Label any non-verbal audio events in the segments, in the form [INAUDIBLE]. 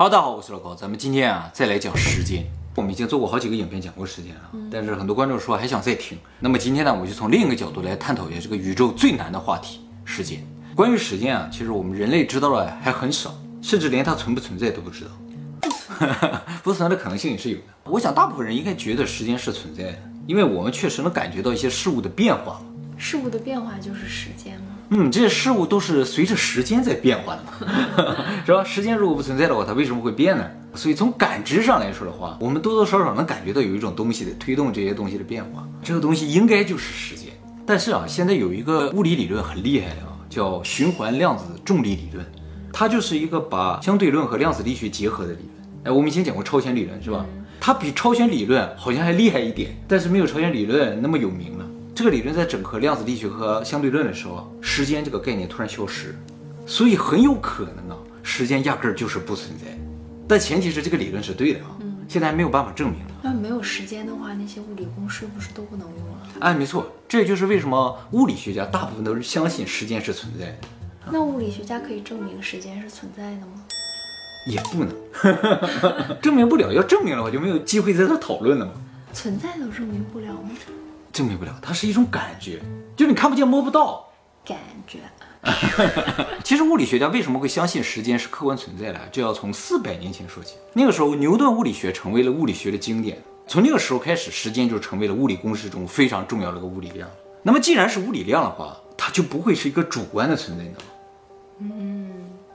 哈喽，大家好，我是老高，咱们今天啊再来讲时间。我们已经做过好几个影片讲过时间了，但是很多观众说还想再听。那么今天呢，我就从另一个角度来探讨一下这个宇宙最难的话题——时间。关于时间啊，其实我们人类知道的还很少，甚至连它存不存在都不知道。[LAUGHS] 不存在的可能性也是有的。我想大部分人应该觉得时间是存在的，因为我们确实能感觉到一些事物的变化嘛。事物的变化就是时间吗？嗯，这些事物都是随着时间在变化的嘛，[LAUGHS] 是吧？时间如果不存在的话，它为什么会变呢？所以从感知上来说的话，我们多多少少能感觉到有一种东西在推动这些东西的变化，这个东西应该就是时间。但是啊，现在有一个物理理论很厉害的啊，叫循环量子重力理论，它就是一个把相对论和量子力学结合的理论。哎，我们以前讲过超弦理论是吧？它比超弦理论好像还厉害一点，但是没有超弦理论那么有名。这个理论在整合量子力学和相对论的时候，时间这个概念突然消失，所以很有可能啊，时间压根儿就是不存在。但前提是这个理论是对的啊，现在还没有办法证明。那没有时间的话，那些物理公式不是都不能用了？哎，没错，这就是为什么物理学家大部分都是相信时间是存在的。那物理学家可以证明时间是存在的吗？也不能 [LAUGHS] 证明不了，要证明的话就没有机会在这讨论了嘛。存在都证明不了吗？证明不了，它是一种感觉，就是你看不见摸不到。感觉。[LAUGHS] 其实物理学家为什么会相信时间是客观存在的，就要从四百年前说起。那个时候，牛顿物理学成为了物理学的经典。从那个时候开始，时间就成为了物理公式中非常重要的一个物理量。那么，既然是物理量的话，它就不会是一个主观的存在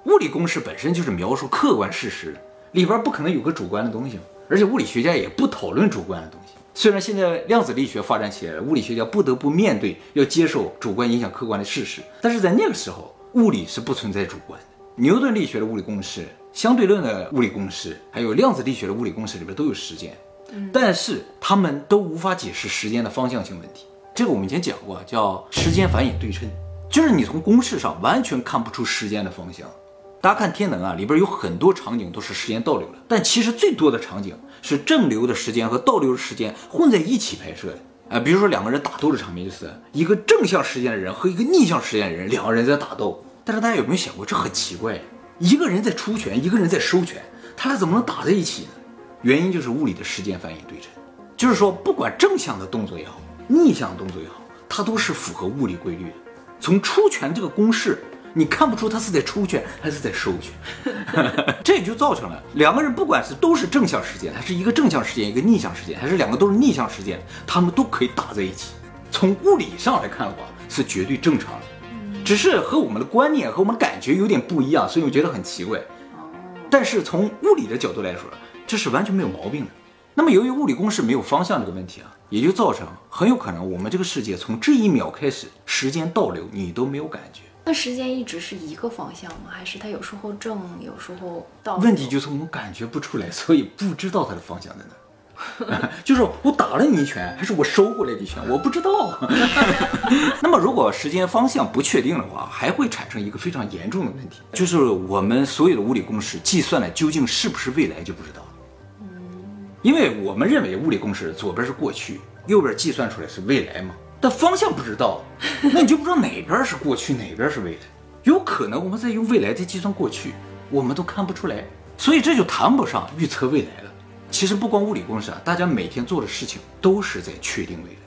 物理公式本身就是描述客观事实，里边不可能有个主观的东西，而且物理学家也不讨论主观的东西。虽然现在量子力学发展起来了，物理学家不得不面对要接受主观影响客观的事实，但是在那个时候，物理是不存在主观的。牛顿力学的物理公式、相对论的物理公式，还有量子力学的物理公式里边都有时间，但是他们都无法解释时间的方向性问题。这个我们以前讲过，叫时间反引对称，就是你从公式上完全看不出时间的方向。大家看天能啊，里边有很多场景都是时间倒流的，但其实最多的场景是正流的时间和倒流的时间混在一起拍摄的。啊，比如说两个人打斗的场面，就是一个正向时间的人和一个逆向时间的人，两个人在打斗。但是大家有没有想过，这很奇怪，一个人在出拳，一个人在收拳，他俩怎么能打在一起呢？原因就是物理的时间反应对称，就是说不管正向的动作也好，逆向动作也好，它都是符合物理规律的。从出拳这个公式。你看不出他是在出拳还是在收拳，[LAUGHS] 这也就造成了两个人不管是都是正向时间，还是一个正向时间一个逆向时间，还是两个都是逆向时间，他们都可以打在一起。从物理上来看的话，是绝对正常的，只是和我们的观念和我们感觉有点不一样，所以我觉得很奇怪。但是从物理的角度来说，这是完全没有毛病的。那么由于物理公式没有方向这个问题啊，也就造成很有可能我们这个世界从这一秒开始时间倒流，你都没有感觉。那时间一直是一个方向吗？还是它有时候正，有时候倒？问题就是我们感觉不出来，所以不知道它的方向在哪。[LAUGHS] 就是我打了你一拳，还是我收回来的一拳，我不知道。[LAUGHS] 那么如果时间方向不确定的话，还会产生一个非常严重的问题，就是我们所有的物理公式计算的究竟是不是未来就不知道了。嗯，因为我们认为物理公式左边是过去，右边计算出来是未来嘛。但方向不知道，那你就不知道哪边是过去，哪边是未来。有可能我们在用未来在计算过去，我们都看不出来，所以这就谈不上预测未来了。其实不光物理公式啊，大家每天做的事情都是在确定未来。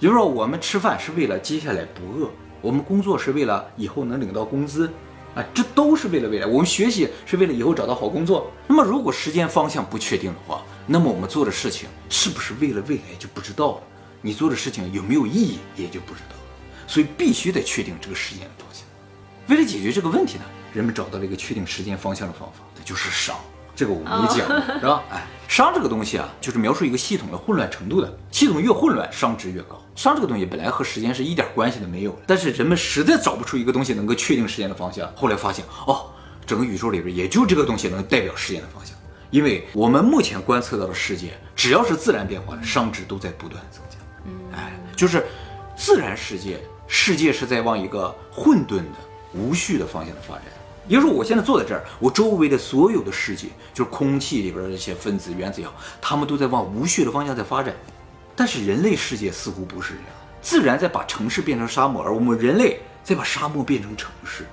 比如说，我们吃饭是为了接下来不饿，我们工作是为了以后能领到工资，啊，这都是为了未来。我们学习是为了以后找到好工作。那么，如果时间方向不确定的话，那么我们做的事情是不是为了未来就不知道了。你做的事情有没有意义，也就不知道了，所以必须得确定这个时间的方向。为了解决这个问题呢，人们找到了一个确定时间方向的方法，那就是熵。这个我们也讲过，是吧？哎，熵这个东西啊，就是描述一个系统的混乱程度的。系统越混乱，熵值越高。熵这个东西本来和时间是一点关系都没有，但是人们实在找不出一个东西能够确定时间的方向。后来发现，哦，整个宇宙里边也就这个东西能代表时间的方向，因为我们目前观测到的世界，只要是自然变化的，熵值都在不断增加。哎，就是自然世界，世界是在往一个混沌的、无序的方向的发展。也就是说，我现在坐在这儿，我周围的所有的世界，就是空气里边的这些分子、原子也好，它们都在往无序的方向在发展。但是人类世界似乎不是这样，自然在把城市变成沙漠，而我们人类在把沙漠变成城市。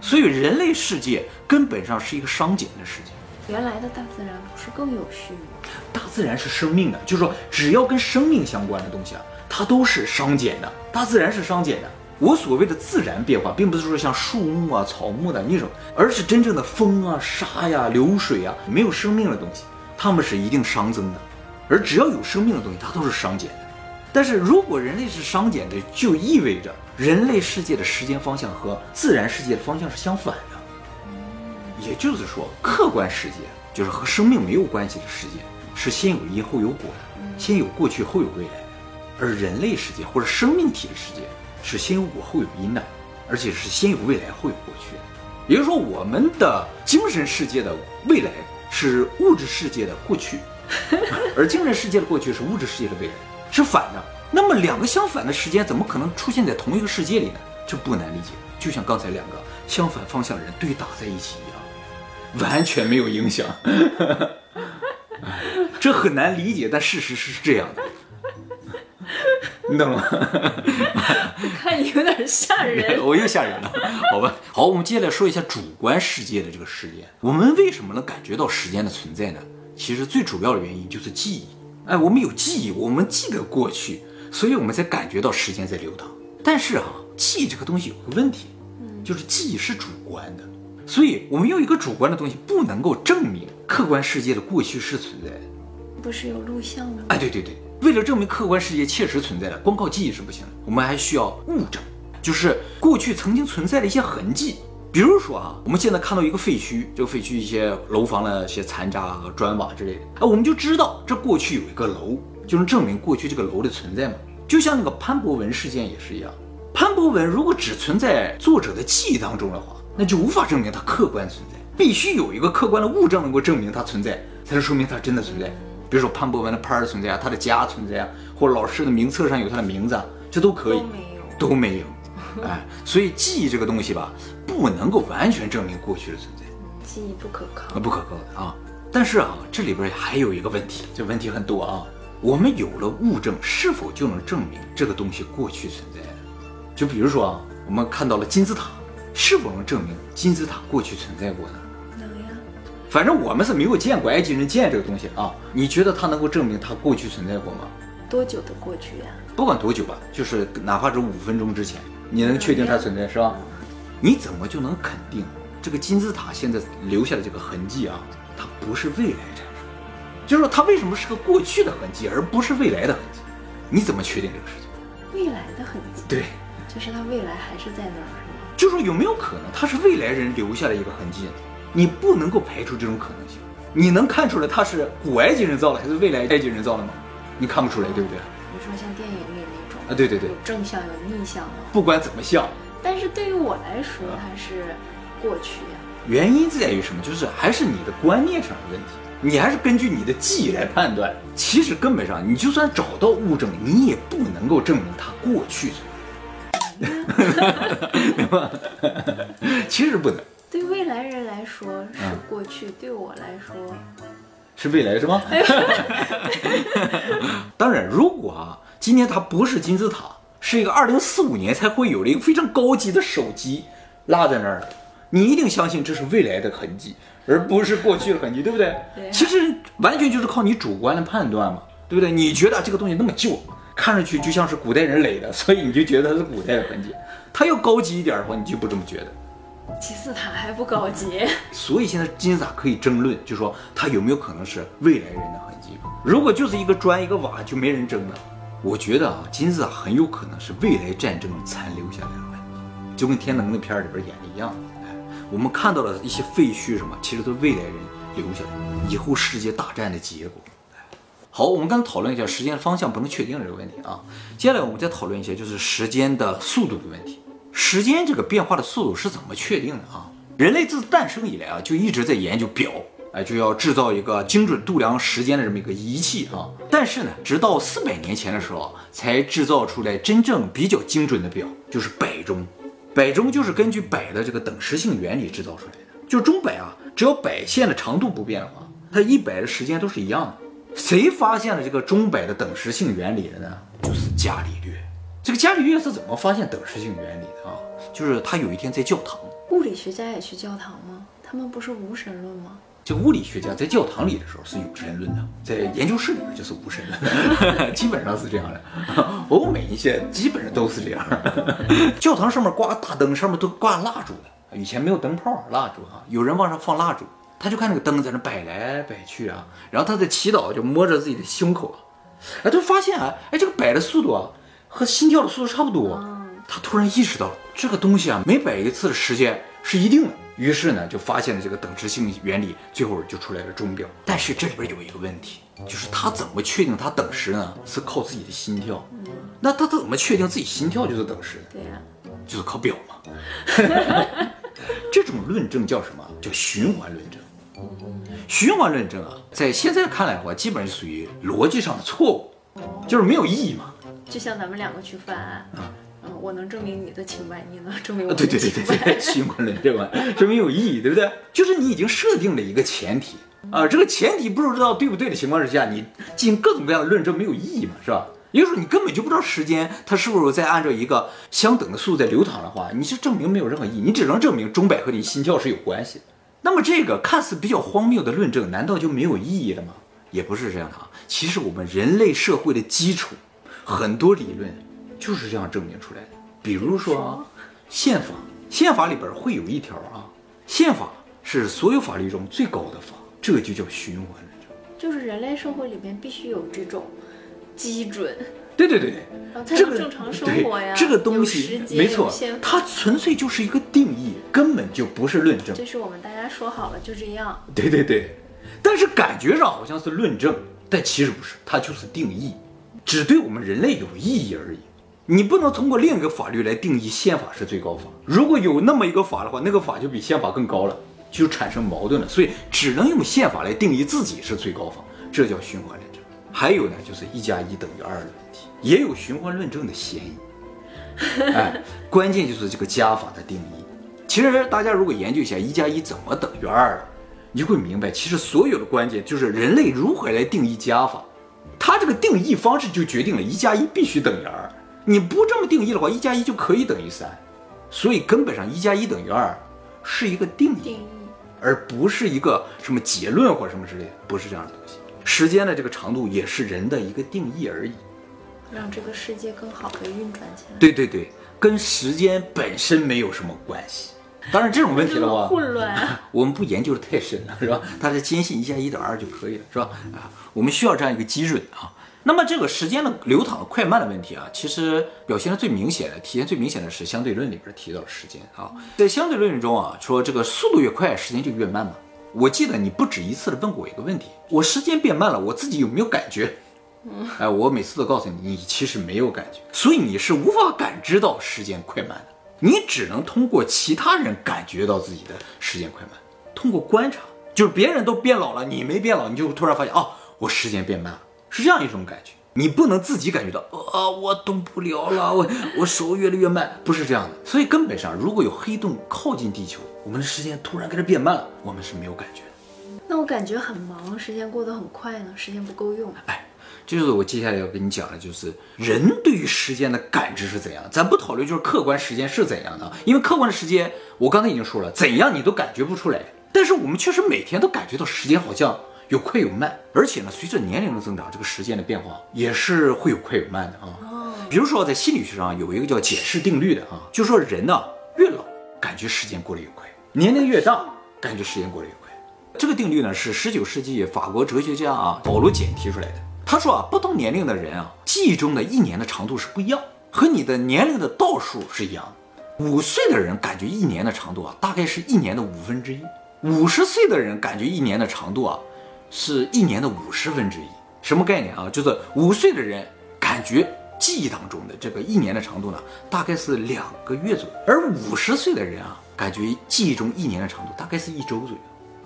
所以人类世界根本上是一个熵减的世界。原来的大自然不是更有序吗？大自然是生命的，就是说只要跟生命相关的东西啊，它都是熵减的。大自然是熵减的。我所谓的自然变化，并不是说像树木啊、草木的那种，而是真正的风啊、沙呀、流水啊，没有生命的东西，它们是一定熵增的。而只要有生命的东西，它都是熵减的。但是如果人类是熵减的，就意味着人类世界的时间方向和自然世界的方向是相反的。也就是说，客观世界就是和生命没有关系的世界，是先有因后有果的，先有过去后有未来的。而人类世界或者生命体的世界。是先有果后有因的，而且是先有未来后有过去的。也就是说，我们的精神世界的未来是物质世界的过去，[LAUGHS] 而精神世界的过去是物质世界的未来，是反的。那么两个相反的时间怎么可能出现在同一个世界里呢？这不难理解，就像刚才两个相反方向的人对打在一起一样，完全没有影响。[LAUGHS] 这很难理解，但事实是这样的。你懂吗？我看你有点吓人，[LAUGHS] 我又吓人了，好吧。好，我们接下来说一下主观世界的这个时间。我们为什么能感觉到时间的存在呢？其实最主要的原因就是记忆。哎，我们有记忆，我们记得过去，所以我们才感觉到时间在流淌。但是啊，记忆这个东西有个问题，就是记忆是主观的，所以我们用一个主观的东西不能够证明客观世界的过去是存在的。不是有录像吗？哎，对对对。为了证明客观世界确实存在的，光靠记忆是不行的，我们还需要物证，就是过去曾经存在的一些痕迹。比如说啊，我们现在看到一个废墟，这个废墟一些楼房的一些残渣和砖瓦之类的，啊，我们就知道这过去有一个楼，就能证明过去这个楼的存在嘛。就像那个潘博文事件也是一样，潘博文如果只存在作者的记忆当中的话，那就无法证明它客观存在，必须有一个客观的物证能够证明它存在，才能说明它真的存在。比如说潘博文的牌存在啊，他的家存在啊，或者老师的名册上有他的名字啊，这都可以，都没有，都没有。哎，所以记忆这个东西吧，不能够完全证明过去的存在，记忆不可靠啊，不可靠的啊。但是啊，这里边还有一个问题，这问题很多啊。我们有了物证，是否就能证明这个东西过去存在？就比如说啊，我们看到了金字塔，是否能证明金字塔过去存在过呢？能呀反正我们是没有见过埃及人建这个东西啊，你觉得它能够证明它过去存在过吗？多久的过去呀？不管多久吧，就是哪怕是五分钟之前，你能确定它存在是吧？你怎么就能肯定这个金字塔现在留下的这个痕迹啊，它不是未来产生？就是说它为什么是个过去的痕迹，而不是未来的痕迹？你怎么确定这个事情？未来的痕迹？对，就是它未来还是在那儿？就说有没有可能它是未来人留下的一个痕迹？你不能够排除这种可能性。你能看出来它是古埃及人造的还是未来埃及人造的吗？你看不出来，对不对？比如说像电影里那种啊，对对对，有正向有逆向的。不管怎么像，但是对于我来说，它是过去呀。原因在于什么？就是还是你的观念上的问题。你还是根据你的记忆来判断。其实根本上，你就算找到物证，你也不能够证明它过去存其实不能。对未来人来说是过去，对我来说是未来，是吗？[LAUGHS] 当然，如果啊，今天它不是金字塔，是一个二零四五年才会有的一个非常高级的手机落在那儿的，你一定相信这是未来的痕迹，而不是过去的痕迹，对不对？对。其实完全就是靠你主观的判断嘛，对不对？你觉得这个东西那么旧，看上去就像是古代人垒的，所以你就觉得它是古代的痕迹。它要高级一点的话，你就不这么觉得。金字塔还不高级，所以现在金字塔可以争论，就说它有没有可能是未来人的痕迹。如果就是一个砖一个瓦，就没人争了。我觉得啊，金字塔很有可能是未来战争残留下来的痕迹，就跟天能那片儿里边演的一样。哎，我们看到了一些废墟什么，其实都是未来人留下的，以后世界大战的结果。好，我们刚才讨论一下时间方向不能确定这个问题啊，接下来我们再讨论一下就是时间的速度的问题。时间这个变化的速度是怎么确定的啊？人类自诞生以来啊，就一直在研究表，哎，就要制造一个精准度量时间的这么一个仪器啊。但是呢，直到四百年前的时候，才制造出来真正比较精准的表，就是摆钟。摆钟就是根据摆的这个等时性原理制造出来的。就钟摆啊，只要摆线的长度不变的话，它一摆的时间都是一样的。谁发现了这个钟摆的等时性原理的呢？就是伽利略。这个伽利略是怎么发现等时性原理的啊？就是他有一天在教堂，物理学家也去教堂吗？他们不是无神论吗？这物理学家在教堂里的时候是有神论的，在研究室里面就是无神论，[LAUGHS] 基本上是这样的。欧美一些基本上都是这样。教堂上面挂大灯，上面都挂蜡烛的，以前没有灯泡，蜡烛啊，有人往上放蜡烛，他就看那个灯在那摆来摆去啊，然后他在祈祷，就摸着自己的胸口啊，哎，他发现啊，哎，这个摆的速度啊和心跳的速度差不多。他突然意识到这个东西啊，每摆一次的时间是一定的。于是呢，就发现了这个等值性原理，最后就出来了钟表。但是这里边有一个问题，就是他怎么确定他等时呢？是靠自己的心跳。那他怎么确定自己心跳就是等时？对呀，就是靠表嘛。[LAUGHS] 这种论证叫什么？叫循环论证。循环论证啊，在现在看来的话，基本上属于逻辑上的错误，就是没有意义嘛。就像咱们两个去犯案，嗯，我能证明你的清白，你能证明我的对对对。对对，循环论证嘛，这没有意义，对不对？就是你已经设定了一个前提啊，这个前提不知道对不对的情况之下，你进行各种各样的论证没有意义嘛，是吧？也就是说，你根本就不知道时间它是不是在按照一个相等的速度在流淌的话，你是证明没有任何意义，你只能证明钟摆和你心跳是有关系的。那么这个看似比较荒谬的论证，难道就没有意义了吗？也不是这样的啊。其实我们人类社会的基础，很多理论就是这样证明出来的。比如说啊，宪法，宪法里边会有一条啊，宪法是所有法律中最高的法，这个就叫循环论证。就是人类社会里面必须有这种基准，对对对这个正常生活呀。这个东有西没错它纯粹就是一个定义，根本就不是论证。这是我们大家说好了就这样。对对对，但是感觉上好像是论证，但其实不是，它就是定义，只对我们人类有意义而已。你不能通过另一个法律来定义宪法是最高法。如果有那么一个法的话，那个法就比宪法更高了，就产生矛盾了。所以只能用宪法来定义自己是最高法，这叫循环论证。还有呢，就是一加一等于二的问题，也有循环论证的嫌疑。哎，关键就是这个加法的定义。其实大家如果研究一下一加一怎么等于二，你就会明白，其实所有的关键就是人类如何来定义加法。它这个定义方式就决定了一加一必须等于二。你不这么定义的话，一加一就可以等于三。所以根本上一加一等于二是一个定义，定义而不是一个什么结论或什么之类，不是这样的东西。时间的这个长度也是人的一个定义而已。让这个世界更好的运转起来。对对对，跟时间本身没有什么关系。当然这种问题的话，混乱啊！[LAUGHS] 我们不研究的太深了，是吧？大家坚信一加一等于二就可以了，是吧？啊，我们需要这样一个基准啊。那么这个时间的流淌的快慢的问题啊，其实表现的最明显的、体现最明显的是相对论里边提到的时间啊。在相对论中啊，说这个速度越快，时间就越慢嘛。我记得你不止一次的问过我一个问题：我时间变慢了，我自己有没有感觉？哎，我每次都告诉你，你其实没有感觉，所以你是无法感知到时间快慢的，你只能通过其他人感觉到自己的时间快慢，通过观察，就是别人都变老了，你没变老，你就突然发现哦，我时间变慢了，是这样一种感觉。你不能自己感觉到啊，我动不了了，我我手越来越慢，不是这样的。所以根本上，如果有黑洞靠近地球，我们的时间突然跟着变慢了，我们是没有感觉的。那我感觉很忙，时间过得很快呢，时间不够用。哎，这就是我接下来要跟你讲的，就是人对于时间的感知是怎样。咱不讨论就是客观时间是怎样的，因为客观的时间我刚才已经说了，怎样你都感觉不出来。但是我们确实每天都感觉到时间好像有快有慢，而且呢，随着年龄的增长，这个时间的变化也是会有快有慢的啊。比如说在心理学上有一个叫解释定律的啊，就说人呢越老感觉时间过得越快，年龄越大感觉时间过得越快。这个定律呢是十九世纪法国哲学家啊保罗简提出来的。他说啊，不同年龄的人啊，记忆中的一年的长度是不一样，和你的年龄的倒数是一样的。五岁的人感觉一年的长度啊，大概是一年的五分之一；五十岁的人感觉一年的长度啊，是一年的五十分之一。什么概念啊？就是五岁的人感觉记忆当中的这个一年的长度呢，大概是两个月左右，而五十岁的人啊，感觉记忆中一年的长度大概是一周左右。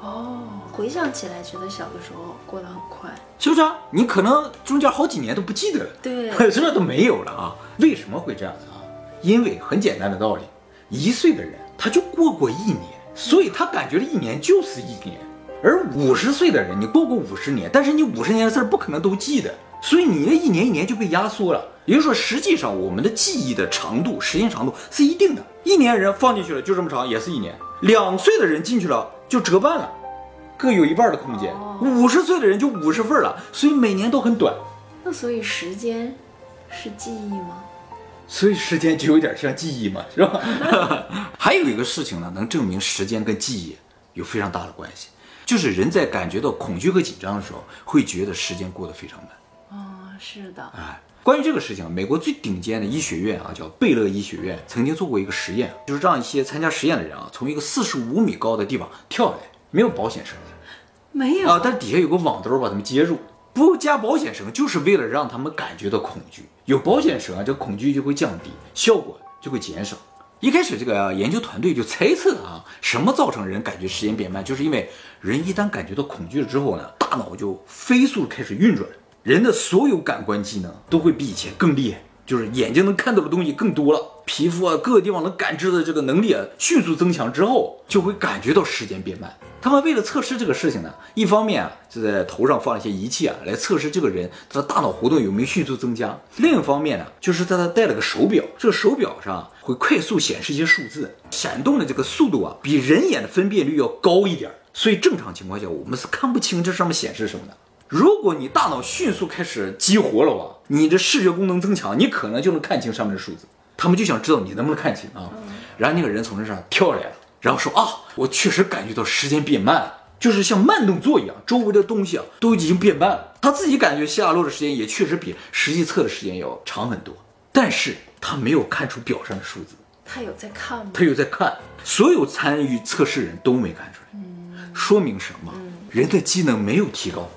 哦，回想起来，觉得小的时候过得很快。是不是啊？你可能中间好几年都不记得了，对是不是都没有了啊？为什么会这样子啊？因为很简单的道理，一岁的人他就过过一年，所以他感觉这一年就是一年。而五十岁的人，你过过五十年，但是你五十年的事儿不可能都记得，所以你那一年一年就被压缩了。也就是说，实际上我们的记忆的长度、时间长度是一定的。一年人放进去了就这么长，也是一年；两岁的人进去了就折半了。各有一半的空间。五十岁的人就五十份了，所以每年都很短。那所以时间是记忆吗？[LAUGHS] 所以时间就有点像记忆嘛，是吧？[LAUGHS] 还有一个事情呢，能证明时间跟记忆有非常大的关系，就是人在感觉到恐惧和紧张的时候，会觉得时间过得非常慢。是的。哎，关于这个事情，美国最顶尖的医学院啊，叫贝勒医学院，曾经做过一个实验，就是让一些参加实验的人啊，从一个四十五米高的地方跳下来，没有保险绳子没有啊，但底下有个网兜把他们接住。不加保险绳，就是为了让他们感觉到恐惧。有保险绳啊，这恐惧就会降低，效果就会减少。一开始，这个研究团队就猜测啊，什么造成人感觉时间变慢，就是因为人一旦感觉到恐惧了之后呢，大脑就飞速开始运转，人的所有感官技能都会比以前更厉害，就是眼睛能看到的东西更多了，皮肤啊各个地方能感知的这个能力啊迅速增强之后，就会感觉到时间变慢。他们为了测试这个事情呢，一方面啊就在头上放了一些仪器啊，来测试这个人他的大脑活动有没有迅速增加；另一方面呢，就是在他戴了个手表，这个手表上会快速显示一些数字，闪动的这个速度啊比人眼的分辨率要高一点，所以正常情况下我们是看不清这上面显示什么的。如果你大脑迅速开始激活了哇，你的视觉功能增强，你可能就能看清上面的数字。他们就想知道你能不能看清啊，然后那个人从这上跳下来了。然后说啊，我确实感觉到时间变慢了，就是像慢动作一样，周围的东西啊都已经变慢了。他自己感觉下落的时间也确实比实际测的时间要长很多，但是他没有看出表上的数字。他有在看吗？他有在看，所有参与测试人都没看出来，说明什么？人的机能没有提高，哦，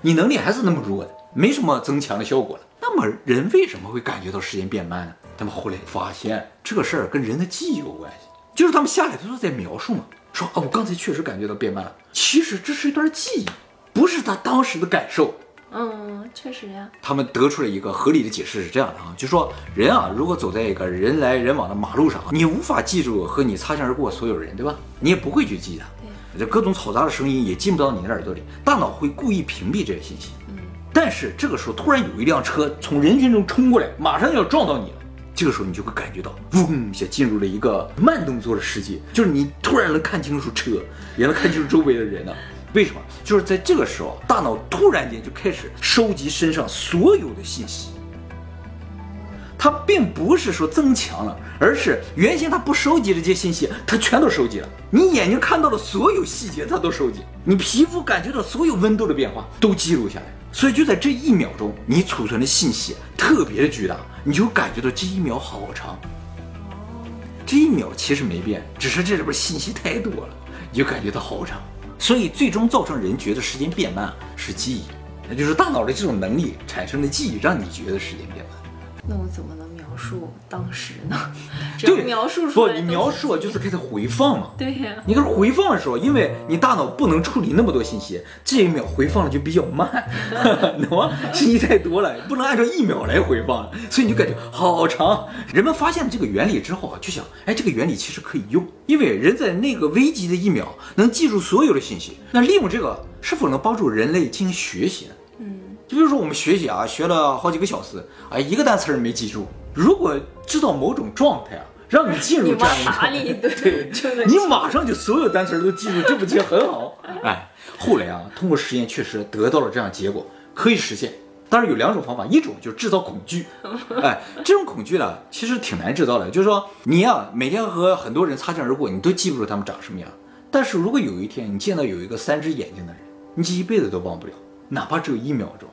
你能力还是那么弱的，没什么增强的效果了。那么人为什么会感觉到时间变慢呢？他们后来发现这个事儿跟人的记忆有关系。就是他们下来都是在描述嘛，说啊，我刚才确实感觉到变慢了。其实这是一段记忆，不是他当时的感受。嗯，确实呀。他们得出了一个合理的解释是这样的啊，就说人啊，如果走在一个人来人往的马路上，你无法记住和你擦肩而过所有人，对吧？你也不会去记的。对，这各种嘈杂的声音也进不到你的耳朵里，大脑会故意屏蔽这些信息。嗯，但是这个时候突然有一辆车从人群中冲过来，马上就要撞到你了。这个时候你就会感觉到，嗡一下进入了一个慢动作的世界，就是你突然能看清楚车，也能看清楚周围的人了。为什么？就是在这个时候，大脑突然间就开始收集身上所有的信息。它并不是说增强了，而是原先它不收集这些信息，它全都收集了。你眼睛看到的所有细节，它都收集；你皮肤感觉到所有温度的变化，都记录下来。所以就在这一秒钟，你储存的信息特别的巨大，你就感觉到这一秒好长。这一秒其实没变，只是这里边信息太多了，你就感觉到好长。所以最终造成人觉得时间变慢是记忆，那就是大脑的这种能力产生的记忆，让你觉得时间变慢。那我怎么能描？述当时呢？对，描述不，你描述就是开始回放嘛。对呀，你开始回放的时候，因为你大脑不能处理那么多信息，这一秒回放的就比较慢，[LAUGHS] 懂吗？信息太多了，不能按照一秒来回放，所以你就感觉好长。人们发现了这个原理之后啊，就想，哎，这个原理其实可以用，因为人在那个危急的一秒能记住所有的信息，那利用这个是否能帮助人类进行学习呢？嗯，就比如说我们学习啊，学了好几个小时，啊，一个单词儿没记住。如果知道某种状态啊，让你进入这样一个，对，你马上就所有单词都记住，这不就很好？[LAUGHS] 哎，后来啊，通过实验确实得到了这样结果，可以实现。但是有两种方法，一种就是制造恐惧，哎，[LAUGHS] 这种恐惧呢，其实挺难制造的。就是说，你呀，每天和很多人擦肩而过，你都记不住他们长什么样。但是如果有一天你见到有一个三只眼睛的人，你这一辈子都忘不了，哪怕只有一秒钟，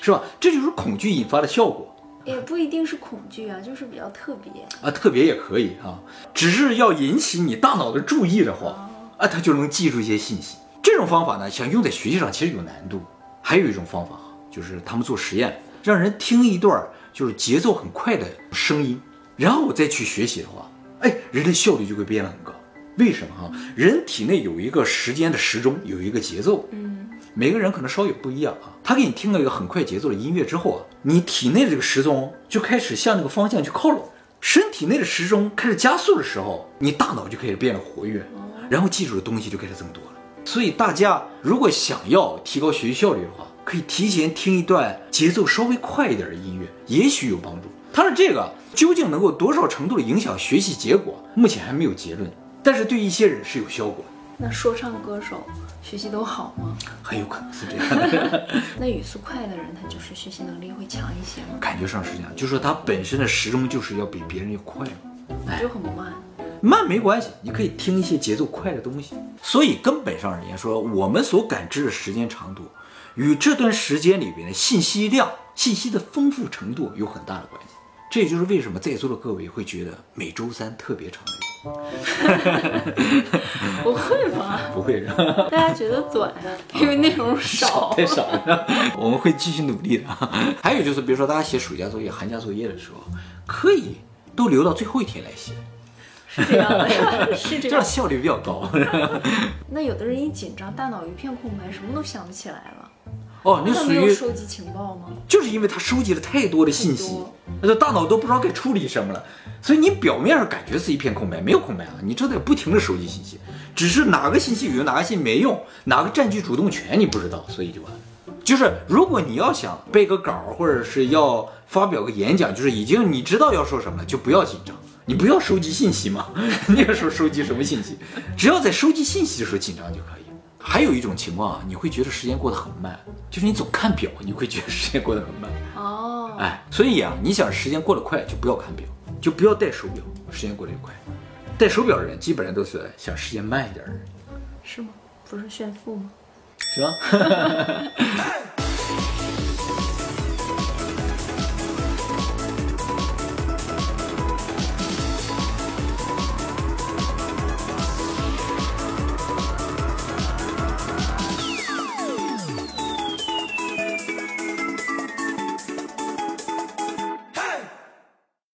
是吧？这就是恐惧引发的效果。也不一定是恐惧啊，就是比较特别啊，特别也可以啊，只是要引起你大脑的注意的话，啊，他就能记住一些信息。这种方法呢，想用在学习上其实有难度。还有一种方法就是他们做实验，让人听一段就是节奏很快的声音，然后再去学习的话，哎，人的效率就会变得很高。为什么哈？人体内有一个时间的时钟，有一个节奏，嗯。每个人可能稍有不一样啊。他给你听了一个很快节奏的音乐之后啊，你体内的这个时钟就开始向那个方向去靠拢，身体内的时钟开始加速的时候，你大脑就开始变得活跃，然后记住的东西就开始增多了。所以大家如果想要提高学习效率的话，可以提前听一段节奏稍微快一点的音乐，也许有帮助。它的这个究竟能够多少程度的影响学习结果，目前还没有结论，但是对一些人是有效果。那说唱歌手学习都好吗？很有可能是这样的，[LAUGHS] 那语速快的人，他就是学习能力会强一些吗？感觉上是这样，就是说他本身的时钟就是要比别人要快。就很慢。慢没关系，你可以听一些节奏快的东西。所以根本上而言说，我们所感知的时间长度，与这段时间里边的信息量、信息的丰富程度有很大的关系。这也就是为什么在座的各位会觉得每周三特别长。[LAUGHS] 不会吧？不会是吧？大家觉得短啊，因为内容少。[LAUGHS] 太少了，我们会继续努力的。还有就是，比如说大家写暑假作业、寒假作业的时候，可以都留到最后一天来写，[LAUGHS] 是这样的呀，是这样。这样效率比较高。那有的人一紧张，大脑一片空白，什么都想不起来了。哦，你那属于收集情报吗？就是因为他收集了太多的信息那大脑都不知道该处理什么了，所以你表面上感觉是一片空白，没有空白啊，你正在不停的收集信息，只是哪个信息有用，哪个信息没用，哪个占据主动权你不知道，所以就完了。就是如果你要想背个稿，或者是要发表个演讲，就是已经你知道要说什么了，就不要紧张，你不要收集信息嘛。那个时候收集什么信息？只要在收集信息的时候紧张就可以。还有一种情况啊，你会觉得时间过得很慢，就是你总看表，你会觉得时间过得很慢。哦，哎，所以啊，你想时间过得快，就不要看表，就不要戴手表，时间过得越快。戴手表的人基本上都是想时间慢一点的人，是吗？不是炫富吗？是吧？[LAUGHS]